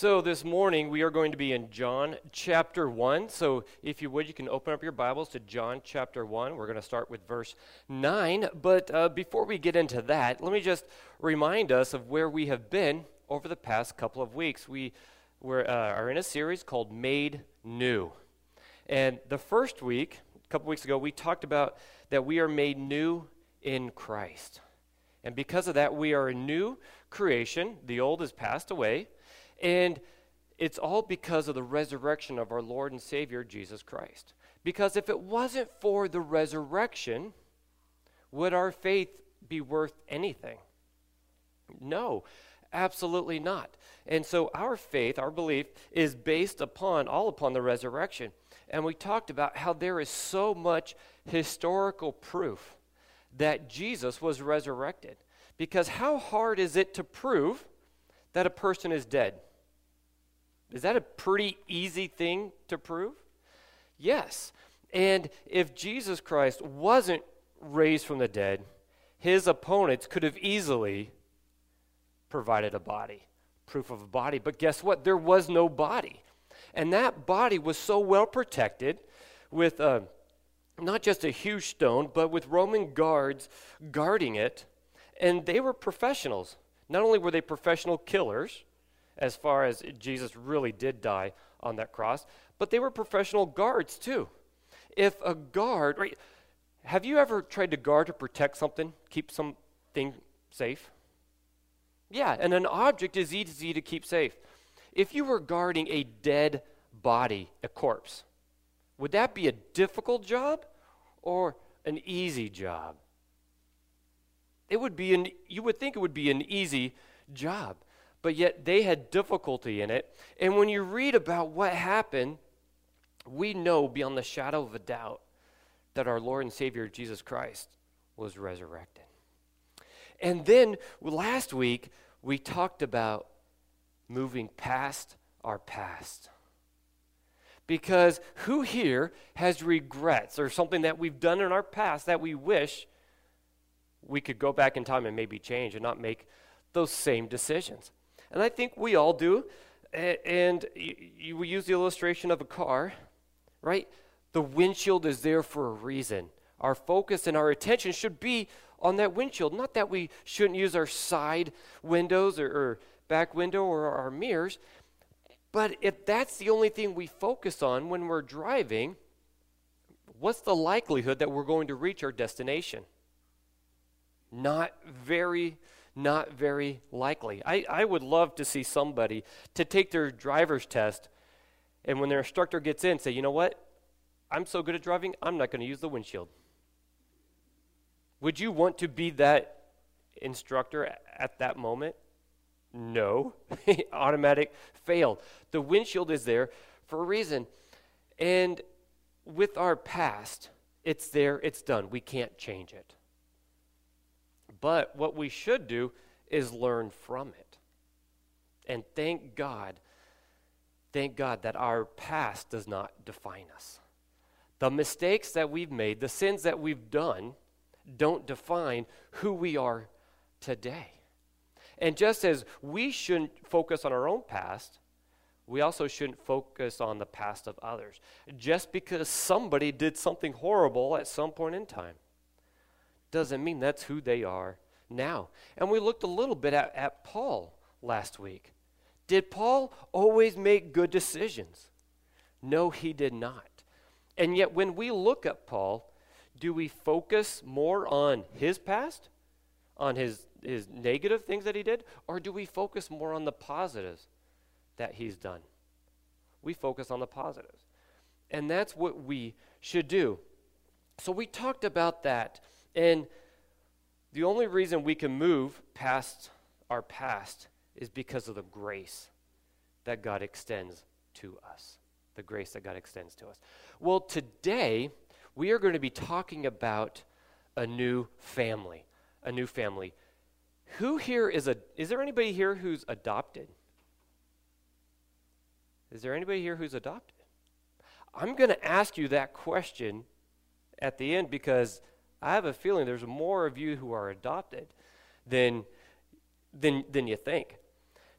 So, this morning we are going to be in John chapter 1. So, if you would, you can open up your Bibles to John chapter 1. We're going to start with verse 9. But uh, before we get into that, let me just remind us of where we have been over the past couple of weeks. We were, uh, are in a series called Made New. And the first week, a couple weeks ago, we talked about that we are made new in Christ. And because of that, we are a new creation. The old has passed away and it's all because of the resurrection of our Lord and Savior, Jesus Christ. Because if it wasn't for the resurrection, would our faith be worth anything? No, absolutely not. And so our faith, our belief, is based upon, all upon the resurrection. And we talked about how there is so much historical proof that Jesus was resurrected. Because how hard is it to prove that a person is dead? Is that a pretty easy thing to prove? Yes. And if Jesus Christ wasn't raised from the dead, his opponents could have easily provided a body, proof of a body. But guess what? There was no body. And that body was so well protected with uh, not just a huge stone, but with Roman guards guarding it. And they were professionals. Not only were they professional killers, as far as Jesus really did die on that cross, but they were professional guards too. If a guard, right, have you ever tried to guard or protect something, keep something safe? Yeah, and an object is easy to keep safe. If you were guarding a dead body, a corpse, would that be a difficult job or an easy job? It would be an you would think it would be an easy job but yet they had difficulty in it. And when you read about what happened, we know beyond the shadow of a doubt that our Lord and Savior Jesus Christ was resurrected. And then last week, we talked about moving past our past. Because who here has regrets or something that we've done in our past that we wish we could go back in time and maybe change and not make those same decisions? And I think we all do. And we use the illustration of a car, right? The windshield is there for a reason. Our focus and our attention should be on that windshield. Not that we shouldn't use our side windows or, or back window or our mirrors, but if that's the only thing we focus on when we're driving, what's the likelihood that we're going to reach our destination? Not very not very likely. I, I would love to see somebody to take their driver's test and when their instructor gets in, say, you know what? I'm so good at driving, I'm not going to use the windshield. Would you want to be that instructor at that moment? No. Automatic failed. The windshield is there for a reason. And with our past, it's there, it's done. We can't change it. But what we should do is learn from it. And thank God, thank God that our past does not define us. The mistakes that we've made, the sins that we've done, don't define who we are today. And just as we shouldn't focus on our own past, we also shouldn't focus on the past of others. Just because somebody did something horrible at some point in time doesn't mean that's who they are now. And we looked a little bit at, at Paul last week. Did Paul always make good decisions? No, he did not. And yet, when we look at Paul, do we focus more on his past, on his, his negative things that he did, or do we focus more on the positives that he's done? We focus on the positives. And that's what we should do. So, we talked about that. And the only reason we can move past our past is because of the grace that God extends to us. The grace that God extends to us. Well, today we are going to be talking about a new family. A new family. Who here is a is there anybody here who's adopted? Is there anybody here who's adopted? I'm going to ask you that question at the end because I have a feeling there's more of you who are adopted than, than, than you think.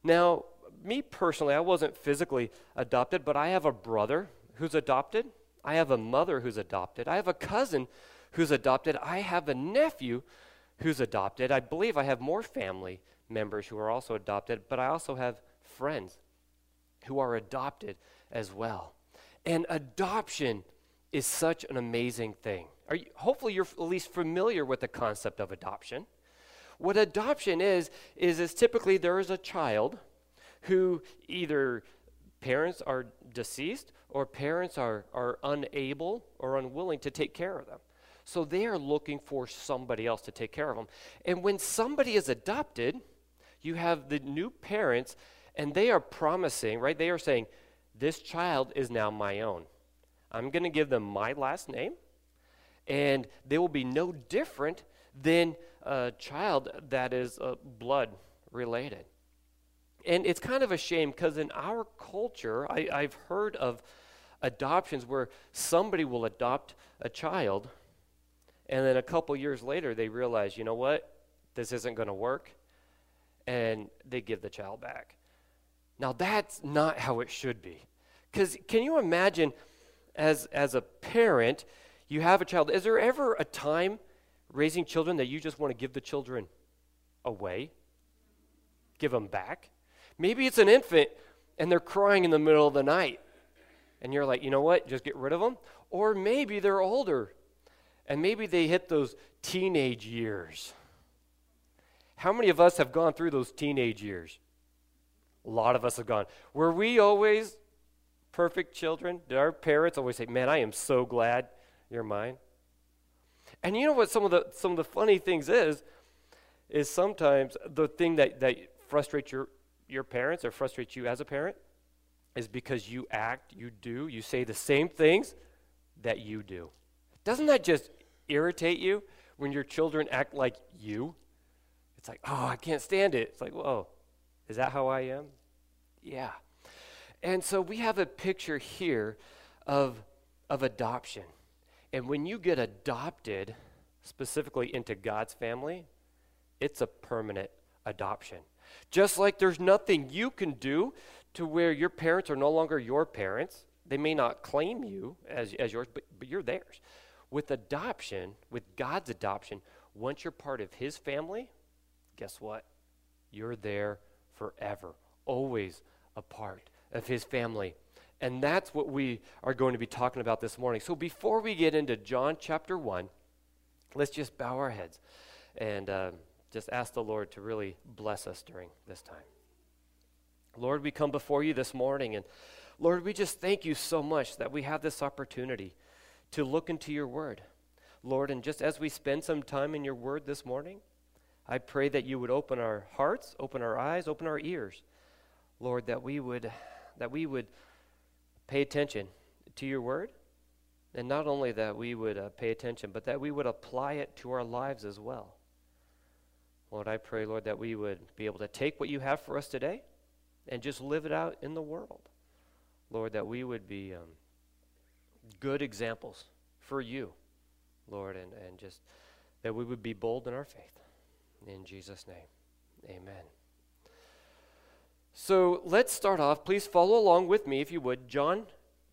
Now, me personally, I wasn't physically adopted, but I have a brother who's adopted. I have a mother who's adopted. I have a cousin who's adopted. I have a nephew who's adopted. I believe I have more family members who are also adopted, but I also have friends who are adopted as well. And adoption is such an amazing thing. Are you, hopefully, you're at least familiar with the concept of adoption. What adoption is, is, is typically there is a child who either parents are deceased or parents are, are unable or unwilling to take care of them. So they are looking for somebody else to take care of them. And when somebody is adopted, you have the new parents, and they are promising, right? They are saying, This child is now my own. I'm going to give them my last name, and they will be no different than a child that is uh, blood related. And it's kind of a shame because in our culture, I, I've heard of adoptions where somebody will adopt a child, and then a couple years later, they realize, you know what, this isn't going to work, and they give the child back. Now, that's not how it should be. Because can you imagine, as, as a parent, you have a child, is there ever a time raising children that you just want to give the children away? Give them back? Maybe it's an infant and they're crying in the middle of the night. And you're like, you know what? Just get rid of them. Or maybe they're older and maybe they hit those teenage years. How many of us have gone through those teenage years? A lot of us have gone. Were we always perfect children? Did our parents always say, Man, I am so glad you're mine? And you know what some of the some of the funny things is, is sometimes the thing that, that frustrates your your parents or frustrates you as a parent is because you act, you do, you say the same things that you do. Doesn't that just irritate you when your children act like you? It's like, oh, I can't stand it. It's like, whoa, is that how I am? Yeah. And so we have a picture here of, of adoption. And when you get adopted specifically into God's family, it's a permanent adoption. Just like there's nothing you can do to where your parents are no longer your parents. They may not claim you as, as yours, but, but you're theirs. With adoption, with God's adoption, once you're part of His family, guess what? You're there forever, always a part of His family. And that's what we are going to be talking about this morning. So before we get into John chapter 1, let's just bow our heads and. Uh, just ask the Lord to really bless us during this time. Lord, we come before you this morning, and Lord, we just thank you so much that we have this opportunity to look into your word. Lord, and just as we spend some time in your word this morning, I pray that you would open our hearts, open our eyes, open our ears. Lord, that we would that we would pay attention to your word, and not only that we would uh, pay attention, but that we would apply it to our lives as well. Lord, I pray, Lord, that we would be able to take what you have for us today and just live it out in the world. Lord, that we would be um, good examples for you, Lord, and, and just that we would be bold in our faith. In Jesus' name, amen. So let's start off. Please follow along with me, if you would. John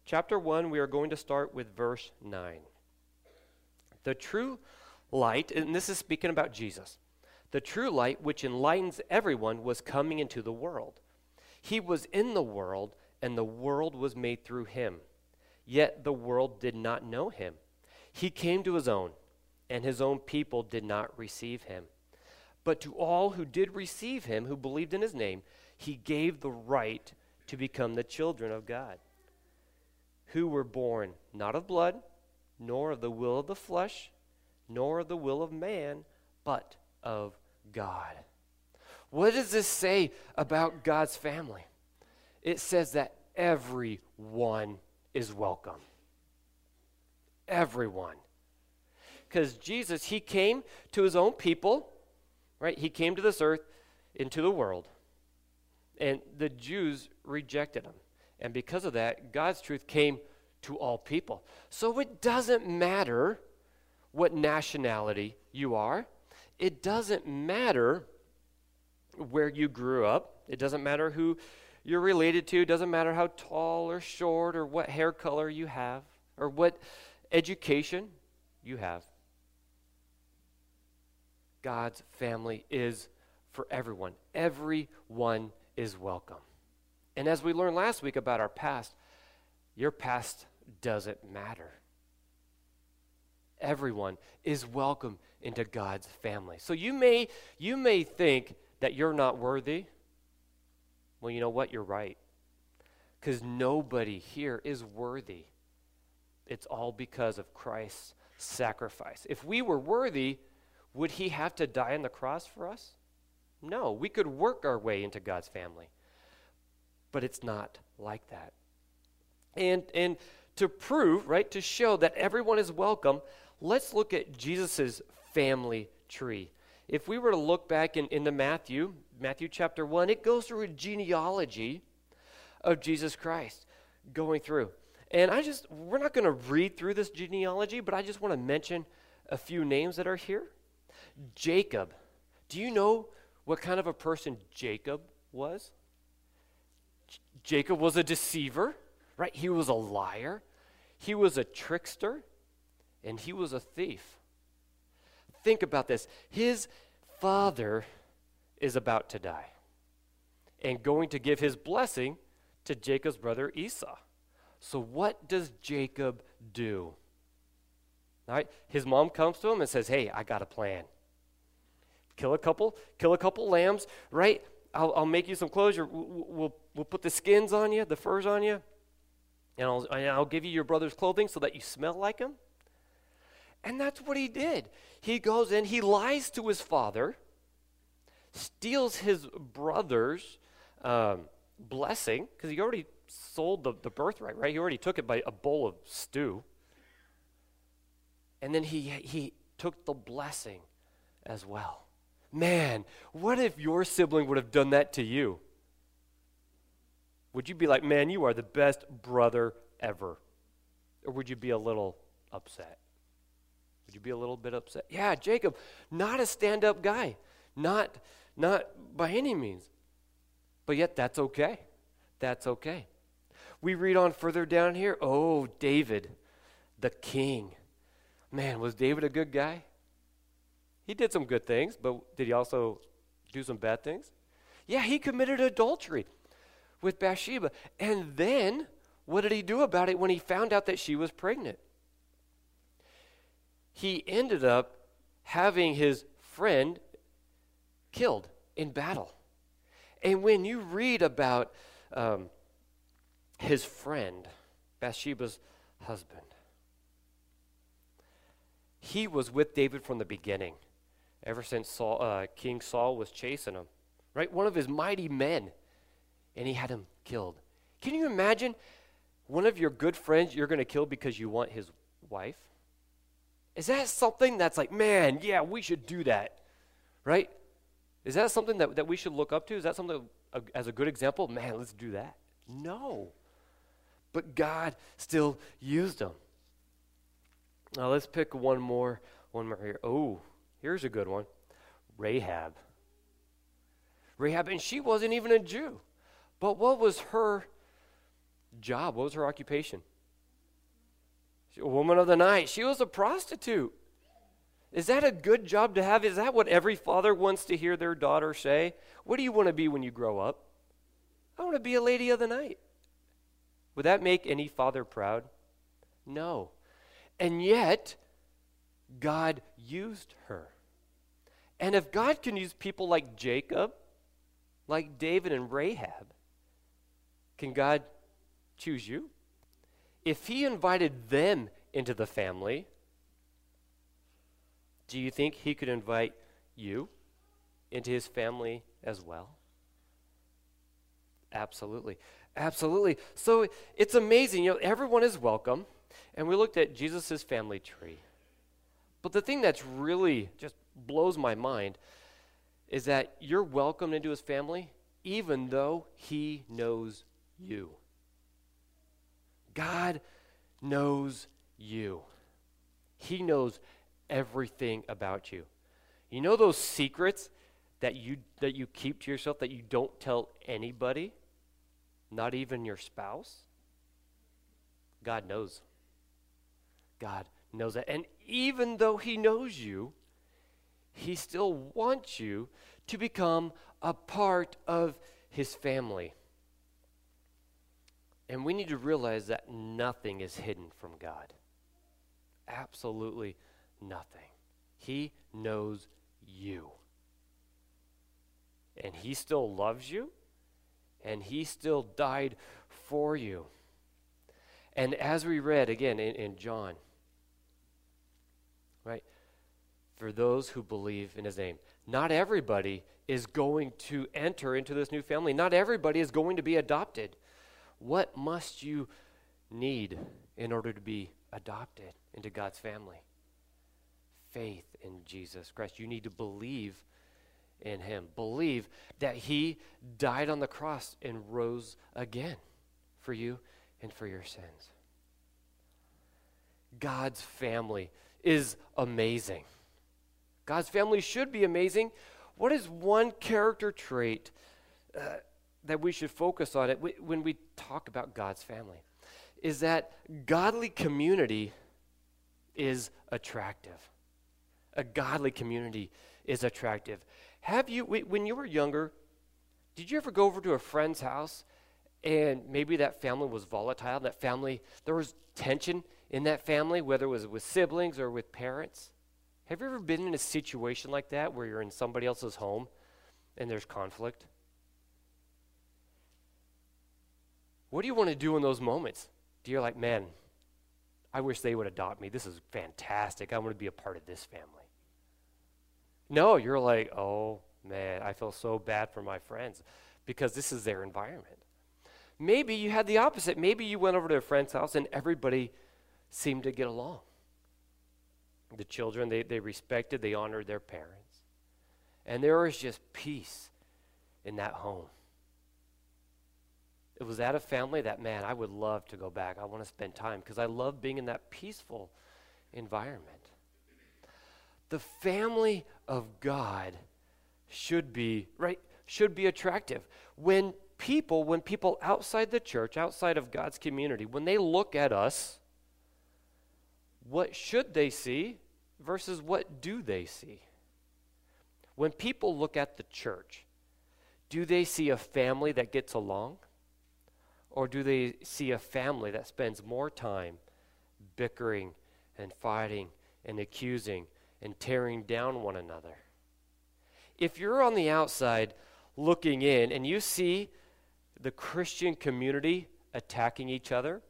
chapter 1, we are going to start with verse 9. The true light, and this is speaking about Jesus. The true light, which enlightens everyone, was coming into the world. He was in the world, and the world was made through him. Yet the world did not know him. He came to his own, and his own people did not receive him. But to all who did receive him, who believed in his name, he gave the right to become the children of God, who were born not of blood, nor of the will of the flesh, nor of the will of man, but of God. What does this say about God's family? It says that everyone is welcome. Everyone. Because Jesus, he came to his own people, right? He came to this earth, into the world. And the Jews rejected him. And because of that, God's truth came to all people. So it doesn't matter what nationality you are. It doesn't matter where you grew up. It doesn't matter who you're related to, it doesn't matter how tall or short or what hair color you have or what education you have. God's family is for everyone. Everyone is welcome. And as we learned last week about our past, your past doesn't matter. Everyone is welcome into God's family. So you may you may think that you're not worthy. Well, you know what? You're right. Cuz nobody here is worthy. It's all because of Christ's sacrifice. If we were worthy, would he have to die on the cross for us? No, we could work our way into God's family. But it's not like that. And and to prove, right, to show that everyone is welcome, let's look at Jesus' family tree. If we were to look back in, into Matthew, Matthew chapter 1, it goes through a genealogy of Jesus Christ going through. And I just, we're not going to read through this genealogy, but I just want to mention a few names that are here. Jacob. Do you know what kind of a person Jacob was? J- Jacob was a deceiver, right? He was a liar, he was a trickster, and he was a thief. Think about this. His father is about to die and going to give his blessing to Jacob's brother Esau. So, what does Jacob do? All right, his mom comes to him and says, Hey, I got a plan. Kill a couple, kill a couple lambs, right? I'll, I'll make you some clothes. We'll, we'll, we'll put the skins on you, the furs on you, and I'll, and I'll give you your brother's clothing so that you smell like him. And that's what he did. He goes in, he lies to his father, steals his brother's um, blessing, because he already sold the, the birthright, right? He already took it by a bowl of stew. And then he, he took the blessing as well. Man, what if your sibling would have done that to you? Would you be like, man, you are the best brother ever? Or would you be a little upset? Would you be a little bit upset? Yeah, Jacob, not a stand up guy. Not, not by any means. But yet, that's okay. That's okay. We read on further down here. Oh, David, the king. Man, was David a good guy? He did some good things, but did he also do some bad things? Yeah, he committed adultery with Bathsheba. And then, what did he do about it when he found out that she was pregnant? He ended up having his friend killed in battle. And when you read about um, his friend, Bathsheba's husband, he was with David from the beginning ever since Saul, uh, King Saul was chasing him, right? One of his mighty men, and he had him killed. Can you imagine one of your good friends you're going to kill because you want his wife? Is that something that's like, man, yeah, we should do that, right? Is that something that, that we should look up to? Is that something uh, as a good example? Man, let's do that. No. But God still used them. Now let's pick one more, one more here. Oh, Here's a good one Rahab. Rahab, and she wasn't even a Jew. But what was her job? What was her occupation? She, a woman of the night. She was a prostitute. Is that a good job to have? Is that what every father wants to hear their daughter say? What do you want to be when you grow up? I want to be a lady of the night. Would that make any father proud? No. And yet, God used her. And if God can use people like Jacob, like David and Rahab, can God choose you? If He invited them into the family, do you think He could invite you into His family as well? Absolutely. Absolutely. So it's amazing. You know, everyone is welcome. And we looked at Jesus' family tree. But the thing that's really just blows my mind is that you're welcomed into his family even though he knows you. God knows you. He knows everything about you. You know those secrets that you that you keep to yourself that you don't tell anybody? Not even your spouse? God knows. God knows that. And even though He knows you, He still wants you to become a part of His family. And we need to realize that nothing is hidden from God. Absolutely nothing. He knows you. And He still loves you, and He still died for you. And as we read again in, in John, right, for those who believe in His name, not everybody is going to enter into this new family. Not everybody is going to be adopted. What must you need in order to be adopted into God's family? Faith in Jesus Christ. You need to believe in Him. Believe that He died on the cross and rose again for you and for your sins. God's family is amazing. God's family should be amazing. What is one character trait uh, that we should focus on it when we talk about God's family? Is that godly community is attractive. A godly community is attractive. Have you, when you were younger, did you ever go over to a friend's house and maybe that family was volatile? That family, there was tension in that family, whether it was with siblings or with parents? Have you ever been in a situation like that where you're in somebody else's home and there's conflict? What do you want to do in those moments? Do you like, man, I wish they would adopt me. This is fantastic. I want to be a part of this family. No, you're like, oh man, I feel so bad for my friends because this is their environment. Maybe you had the opposite. Maybe you went over to a friend's house and everybody seemed to get along. The children, they, they respected, they honored their parents. And there was just peace in that home. It was that a family that, man, I would love to go back. I want to spend time because I love being in that peaceful environment. The family of God should be, right, should be attractive. When people, when people outside the church, outside of God's community, when they look at us, what should they see versus what do they see? When people look at the church, do they see a family that gets along? Or do they see a family that spends more time bickering and fighting and accusing and tearing down one another? If you're on the outside looking in and you see the Christian community attacking each other,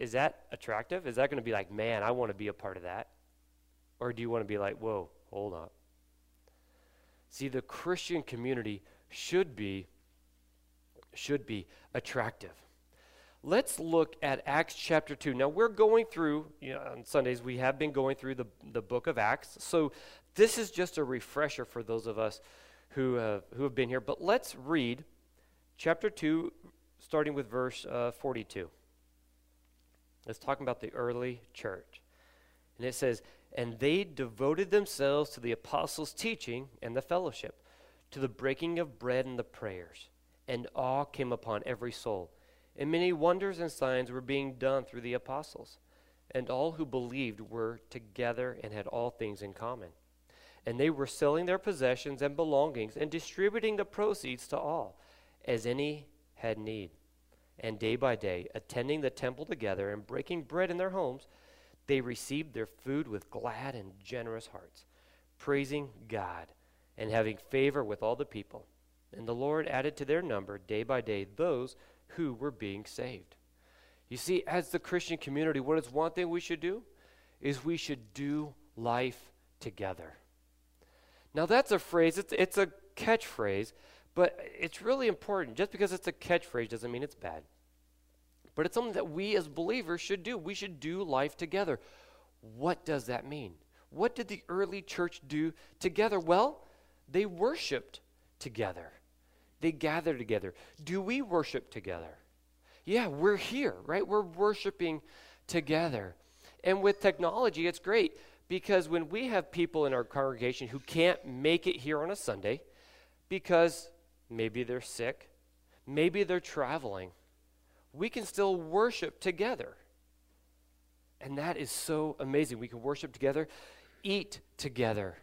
is that attractive? Is that going to be like, man, I want to be a part of that? Or do you want to be like, whoa, hold up? See, the Christian community should be should be attractive. Let's look at Acts chapter 2. Now, we're going through, you know, on Sundays, we have been going through the, the book of Acts. So, this is just a refresher for those of us who have, who have been here. But let's read chapter 2, starting with verse uh, 42. It's talking about the early church. And it says, And they devoted themselves to the apostles' teaching and the fellowship, to the breaking of bread and the prayers. And awe came upon every soul. And many wonders and signs were being done through the apostles. And all who believed were together and had all things in common. And they were selling their possessions and belongings and distributing the proceeds to all, as any had need and day by day, attending the temple together and breaking bread in their homes, they received their food with glad and generous hearts, praising God and having favor with all the people. And the Lord added to their number day by day those who were being saved. You see, as the Christian community, what is one thing we should do? Is we should do life together. Now, that's a phrase, it's, it's a catchphrase but it's really important. Just because it's a catchphrase doesn't mean it's bad. But it's something that we as believers should do. We should do life together. What does that mean? What did the early church do together? Well, they worshiped together. They gathered together. Do we worship together? Yeah, we're here, right? We're worshiping together. And with technology, it's great because when we have people in our congregation who can't make it here on a Sunday because Maybe they're sick. maybe they're traveling. We can still worship together. And that is so amazing. We can worship together, eat together.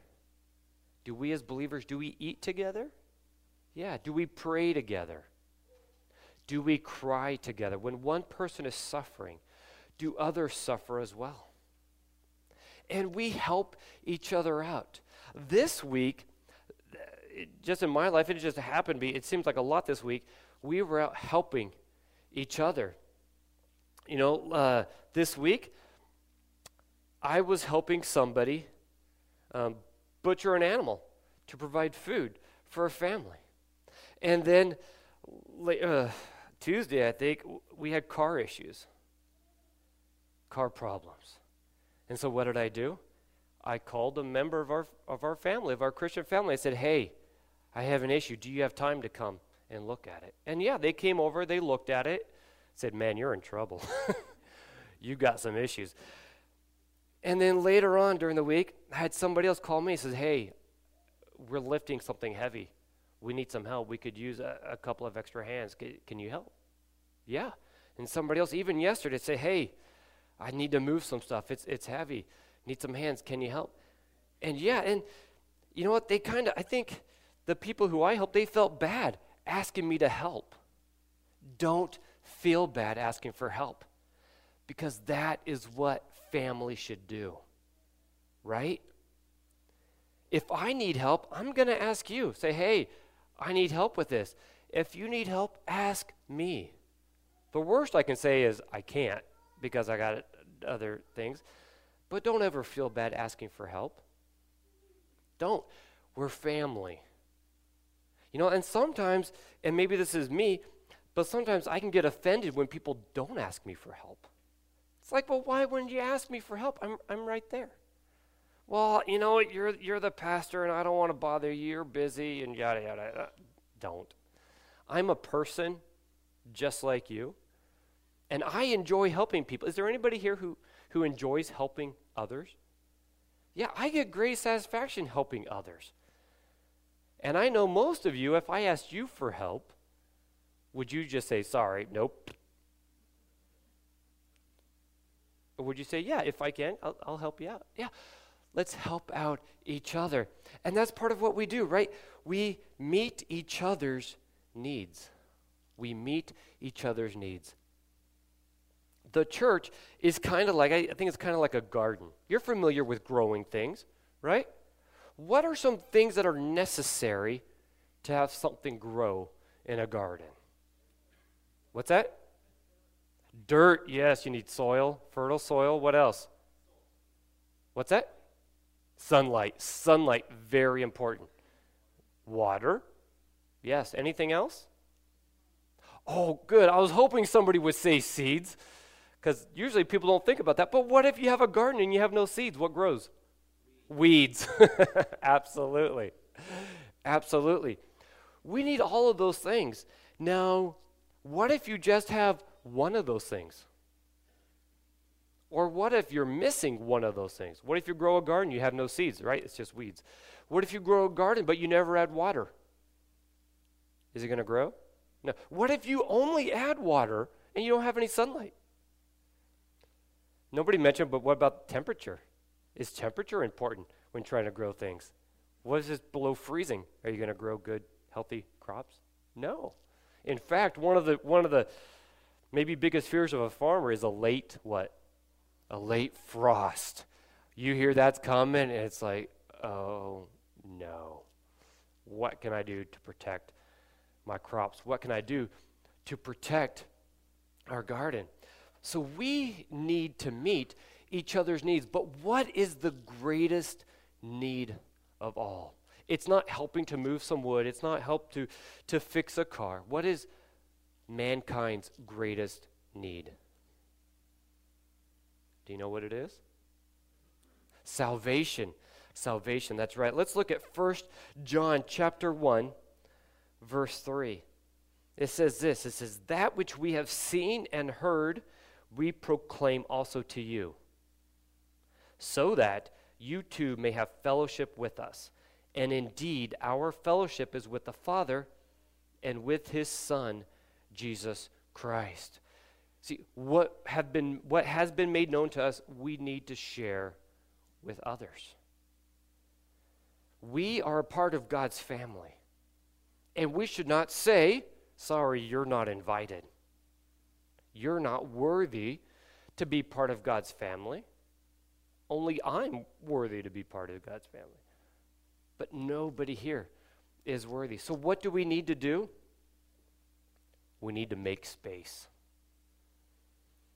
Do we as believers, do we eat together? Yeah. Do we pray together? Do we cry together? When one person is suffering, do others suffer as well? And we help each other out. This week, just in my life, it just happened to be, it seems like a lot this week, we were out helping each other. You know, uh, this week, I was helping somebody um, butcher an animal to provide food for a family. And then uh, Tuesday, I think, we had car issues, car problems. And so what did I do? I called a member of our, of our family, of our Christian family. I said, hey, I have an issue. Do you have time to come and look at it? And yeah, they came over, they looked at it, said, man, you're in trouble. You've got some issues. And then later on during the week, I had somebody else call me and says, hey, we're lifting something heavy. We need some help. We could use a, a couple of extra hands. Can, can, you help? Yeah. And somebody else, even yesterday, say, hey, I need to move some stuff. It's, it's heavy. Need some hands. Can you help? And yeah, and you know what? They kind of, I think the people who I helped, they felt bad asking me to help. Don't feel bad asking for help because that is what family should do, right? If I need help, I'm going to ask you. Say, hey, I need help with this. If you need help, ask me. The worst I can say is, I can't because I got other things. But don't ever feel bad asking for help. Don't. We're family. You know, and sometimes, and maybe this is me, but sometimes I can get offended when people don't ask me for help. It's like, well, why wouldn't you ask me for help? I'm, I'm right there well, you know you're, you're the pastor and I don't want to bother you, you're busy and yada, yada, yada. Don't. I'm a person just like you, and I enjoy helping people. Is there anybody here who, who enjoys helping others? Yeah, I get great satisfaction helping others. And I know most of you, if I asked you for help, would you just say, sorry, nope? Or would you say, yeah, if I can, I'll, I'll help you out? Yeah. Let's help out each other. And that's part of what we do, right? We meet each other's needs. We meet each other's needs. The church is kind of like, I think it's kind of like a garden. You're familiar with growing things, right? What are some things that are necessary to have something grow in a garden? What's that? Dirt, yes, you need soil, fertile soil. What else? What's that? Sunlight. Sunlight, very important. Water. Yes. Anything else? Oh, good. I was hoping somebody would say seeds because usually people don't think about that. But what if you have a garden and you have no seeds? What grows? Weeds. Absolutely. Absolutely. We need all of those things. Now, what if you just have one of those things? Or what if you're missing one of those things? What if you grow a garden, you have no seeds, right? It's just weeds. What if you grow a garden, but you never add water? Is it going to grow? No. What if you only add water and you don't have any sunlight? Nobody mentioned, but what about temperature? Is temperature important when trying to grow things? What is it below freezing? Are you going to grow good, healthy crops? No. In fact, one of the one of the maybe biggest fears of a farmer is a late what? a late frost. You hear that's coming, and it's like, oh no. What can I do to protect my crops? What can I do to protect our garden? So we need to meet each other's needs. But what is the greatest need of all? It's not helping to move some wood, it's not help to, to fix a car. What is mankind's greatest need? Do you know what it is? Salvation. Salvation, that's right. Let's look at First John chapter 1 verse 3. It says this, it says that which we have seen and heard we proclaim also to you so that you too may have fellowship with us. And indeed, our fellowship is with the Father and with his Son, Jesus Christ. See, what, have been, what has been made known to us, we need to share with others. We are a part of God's family. And we should not say, sorry, you're not invited. You're not worthy to be part of God's family. Only I'm worthy to be part of God's family. But nobody here is worthy. So, what do we need to do? We need to make space.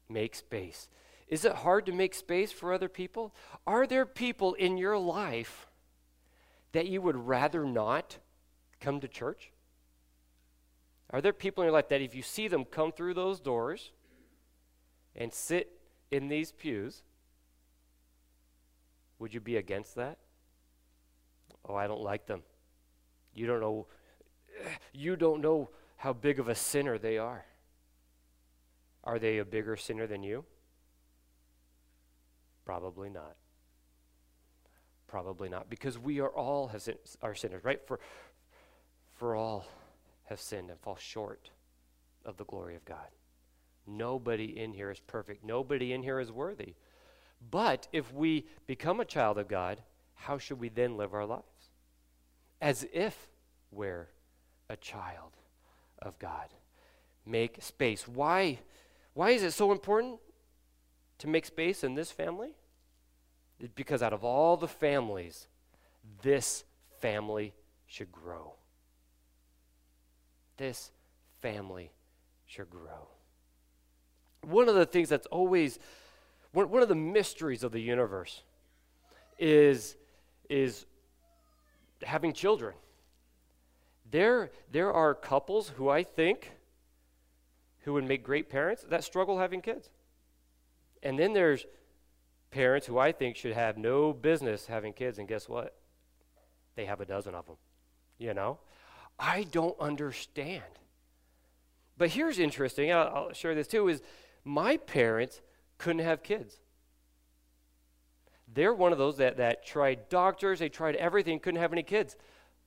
Make space. Is it hard to make space for other people? Are there people in your life that you would rather not come to church? Are there people in your life that if you see them come through those doors and sit in these pews, would you be against that? Oh, I don't like them. You don't know you don't know how big of a sinner they are. Are they a bigger sinner than you? Probably not. Probably not because we are all have sin- are sinners, right? For for all have sinned and fall short of the glory of God. Nobody in here is perfect. Nobody in here is worthy. But if we become a child of God, how should we then live our lives? As if we're a child of God. Make space. Why? Why is it so important to make space in this family? Because out of all the families, this family should grow. This family should grow. One of the things that's always one, of the mysteries of the universe is, is having children. There, there are couples who I think who would make great parents that struggle having kids. And then there's parents who I think should have no business having kids, and guess what? They have a dozen of them. You know? I don't understand. But here's interesting, I'll, I'll share this too, is my parents couldn't have kids. They're one of those that, that tried doctors, they tried everything, couldn't have any kids.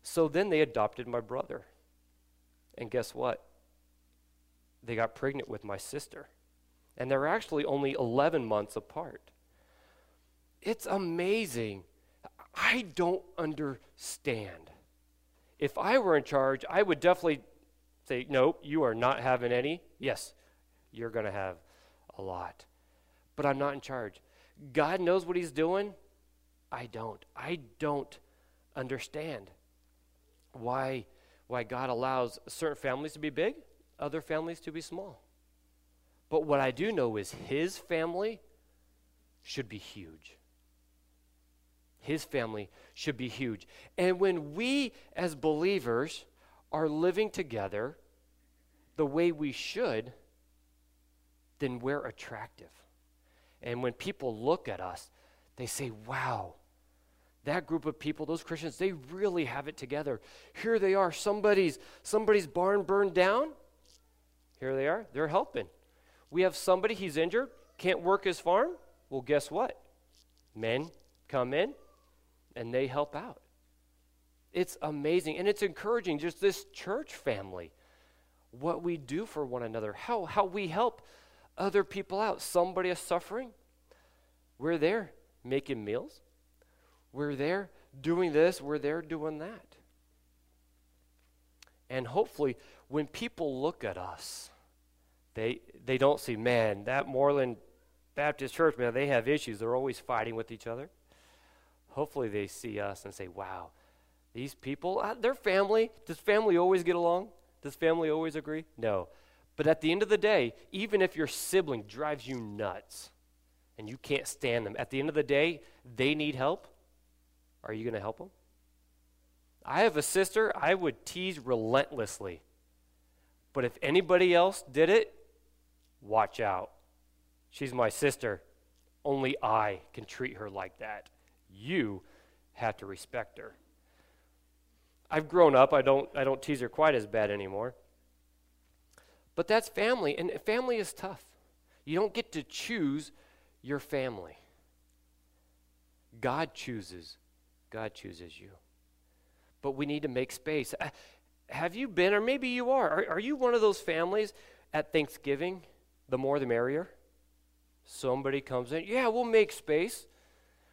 So then they adopted my brother. And guess what? They got pregnant with my sister. And they're actually only 11 months apart. It's amazing. I don't understand. If I were in charge, I would definitely say, no, you are not having any. Yes, you're going to have a lot but I'm not in charge. God knows what He's doing. I don't. I don't understand why, why God allows certain families to be big, other families to be small. But what I do know is His family should be huge. His family should be huge. And when we as believers are living together the way we should, then we're attractive. And when people look at us, they say, wow, that group of people, those Christians, they really have it together. Here they are, somebody's, somebody's barn burned down. Here they are, they're helping. We have somebody, he's injured, can't work his farm. Well, guess what? Men come in and they help out. It's amazing and it's encouraging, just this church family, what we do for one another, how, how we help other people out. Somebody is suffering. We're there making meals. We're there doing this. We're there doing that. And hopefully, when people look at us, they, they don't see, man, that Moreland Baptist Church, man, they have issues. They're always fighting with each other. Hopefully, they see us and say, wow, these people, uh, they're family. Does family always get along? Does family always agree? No. But at the end of the day, even if your sibling drives you nuts and you can't stand them, at the end of the day, they need help. Are you going to help them? I have a sister I would tease relentlessly. But if anybody else did it, watch out. She's my sister. Only I can treat her like that. You have to respect her. I've grown up. I don't, I don't tease her quite as bad anymore. But that's family, and family is tough. You don't get to choose your family. God chooses. God chooses you. But we need to make space. Uh, have you been, or maybe you are, are, are you one of those families at Thanksgiving, the more the merrier? Somebody comes in, yeah, we'll make space.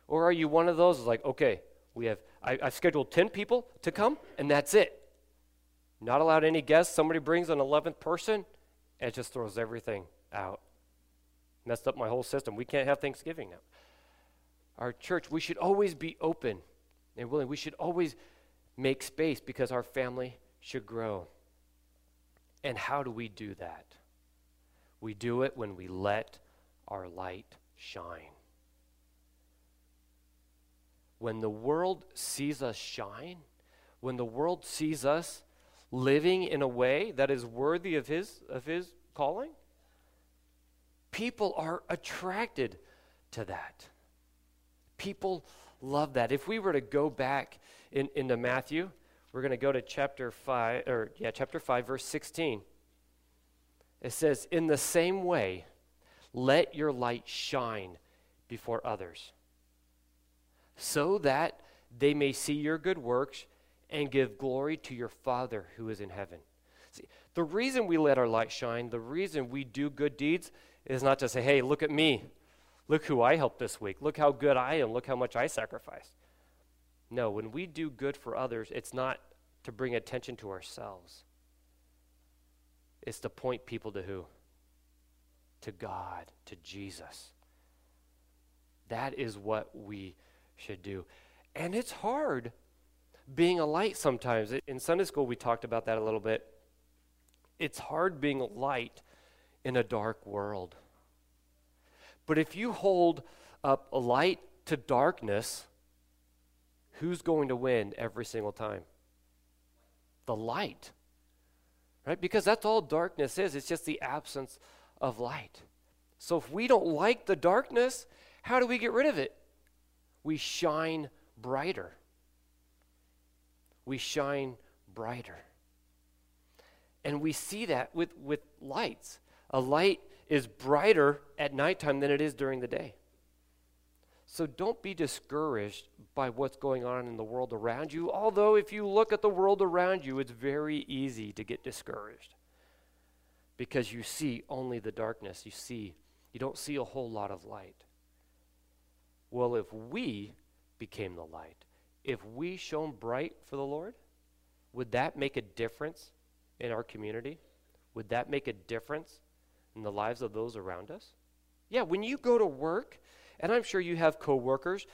Or are you one of those like, okay, we have, I, I've scheduled 10 people to come, and that's it. Not allowed any guests. Somebody brings an 11th person, it just throws everything out. Messed up my whole system. We can't have Thanksgiving now. Our church, we should always be open and willing. We should always make space because our family should grow. And how do we do that? We do it when we let our light shine. When the world sees us shine, when the world sees us living in a way that is worthy of his, of his calling, people are attracted to that. People love that. If we were to go back in, into Matthew, we're going to go to chapter 5, or yeah, chapter 5, verse 16. It says, In the same way, let your light shine before others, so that they may see your good works and give glory to your Father who is in heaven. See, the reason we let our light shine, the reason we do good deeds, is not to say, hey, look at me. Look who I helped this week. Look how good I am. Look how much I sacrificed. No, when we do good for others, it's not to bring attention to ourselves, it's to point people to who? To God, to Jesus. That is what we should do. And it's hard being a light sometimes. In Sunday school, we talked about that a little bit. It's hard being a light in a dark world. But if you hold up a light to darkness, who's going to win every single time? The light. Right? Because that's all darkness is. It's just the absence of light. So if we don't like the darkness, how do we get rid of it? We shine brighter. We shine brighter. And we see that with, with lights. A light is brighter at nighttime than it is during the day. So don't be discouraged by what's going on in the world around you. Although, if you look at the world around you, it's very easy to get discouraged because you see only the darkness. You see, you don't see a whole lot of light. Well, if we became the light, if we shone bright for the Lord, would that make a difference in our community? Would that make a difference in the lives of those around us? Yeah, when you go to work, and I'm sure you have coworkers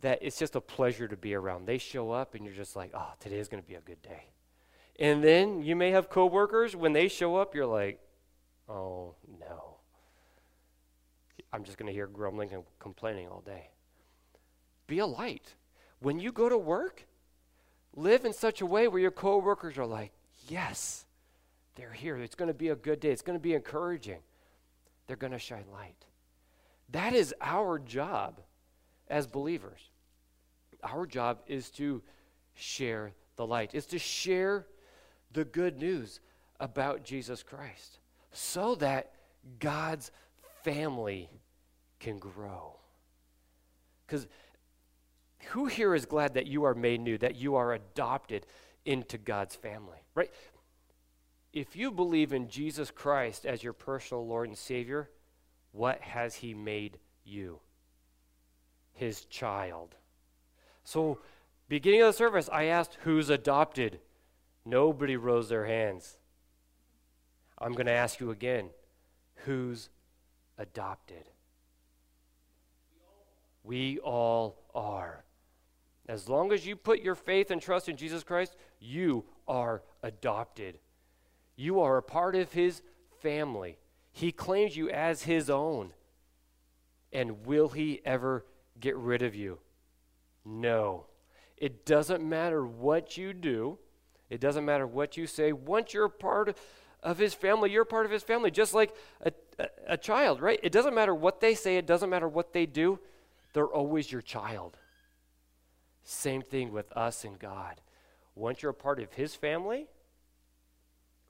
that it's just a pleasure to be around. They show up and you're just like, ah, "Oh, today is going to be a good day." And then you may have coworkers when they show up, you're like, "Oh, no." I'm just going to hear grumbling and complaining all day. Be a light. When you go to work, live in such a way where your coworkers are like, "Yes, they're here. It's going to be a good day. It's going to be encouraging. They're going to shine light. That is our job as believers. Our job is to share the light, is to share the good news about Jesus Christ so that God's family can grow. Because who here is glad that you are made new, that you are adopted into God's family, right? if you believe in Jesus Christ as your personal Lord and Savior, what has He made you? His child. So, beginning of the service, I asked, Who's adopted? Nobody rose their hands. I'm going to ask you again Who's adopted? We all are. As long as you put your faith and trust in Jesus Christ, you are adopted. You are a part of his family. He claims you as his own. And will he ever get rid of you? No. It doesn't matter what you do, it doesn't matter what you say. Once you're a part of his family, you're a part of his family, just like a, a, a child, right? It doesn't matter what they say, it doesn't matter what they do, they're always your child. Same thing with us and God. Once you're a part of his family,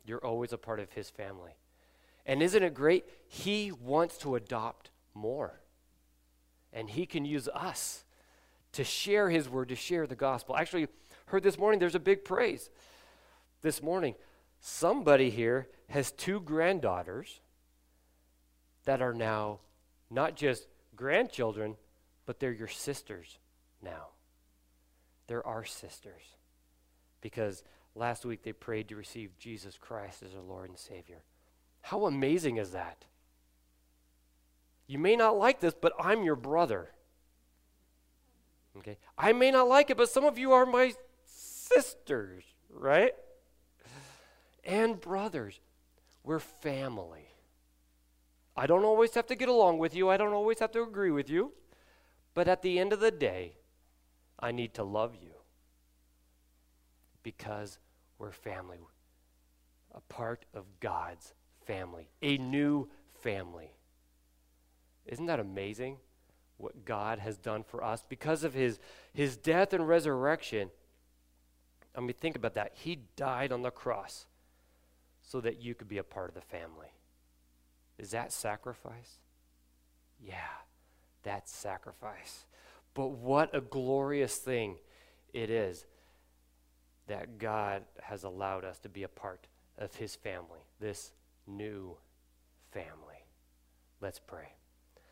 you're always a part of his family. And isn't it great? He wants to adopt more. And he can use us to share his word, to share the gospel. Actually, heard this morning there's a big praise this morning, somebody here has two granddaughters that are now not just grandchildren, but they're your sisters now. They're our sisters. Because last week they prayed to receive Jesus Christ as their Lord and Savior. How amazing is that? You may not like this, but I'm your brother. Okay? I may not like it, but some of you are my sisters, right? And brothers. We're family. I don't always have to get along with you, I don't always have to agree with you, but at the end of the day, I need to love you because we're family, a part of God's family, a new family. Isn't that amazing? What God has done for us because of his, his death and resurrection. I mean, think about that. He died on the cross so that you could be a part of the family. Is that sacrifice? Yeah, that's sacrifice. But what a glorious thing it is that God has allowed us to be a part of his family, this new family. Let's pray.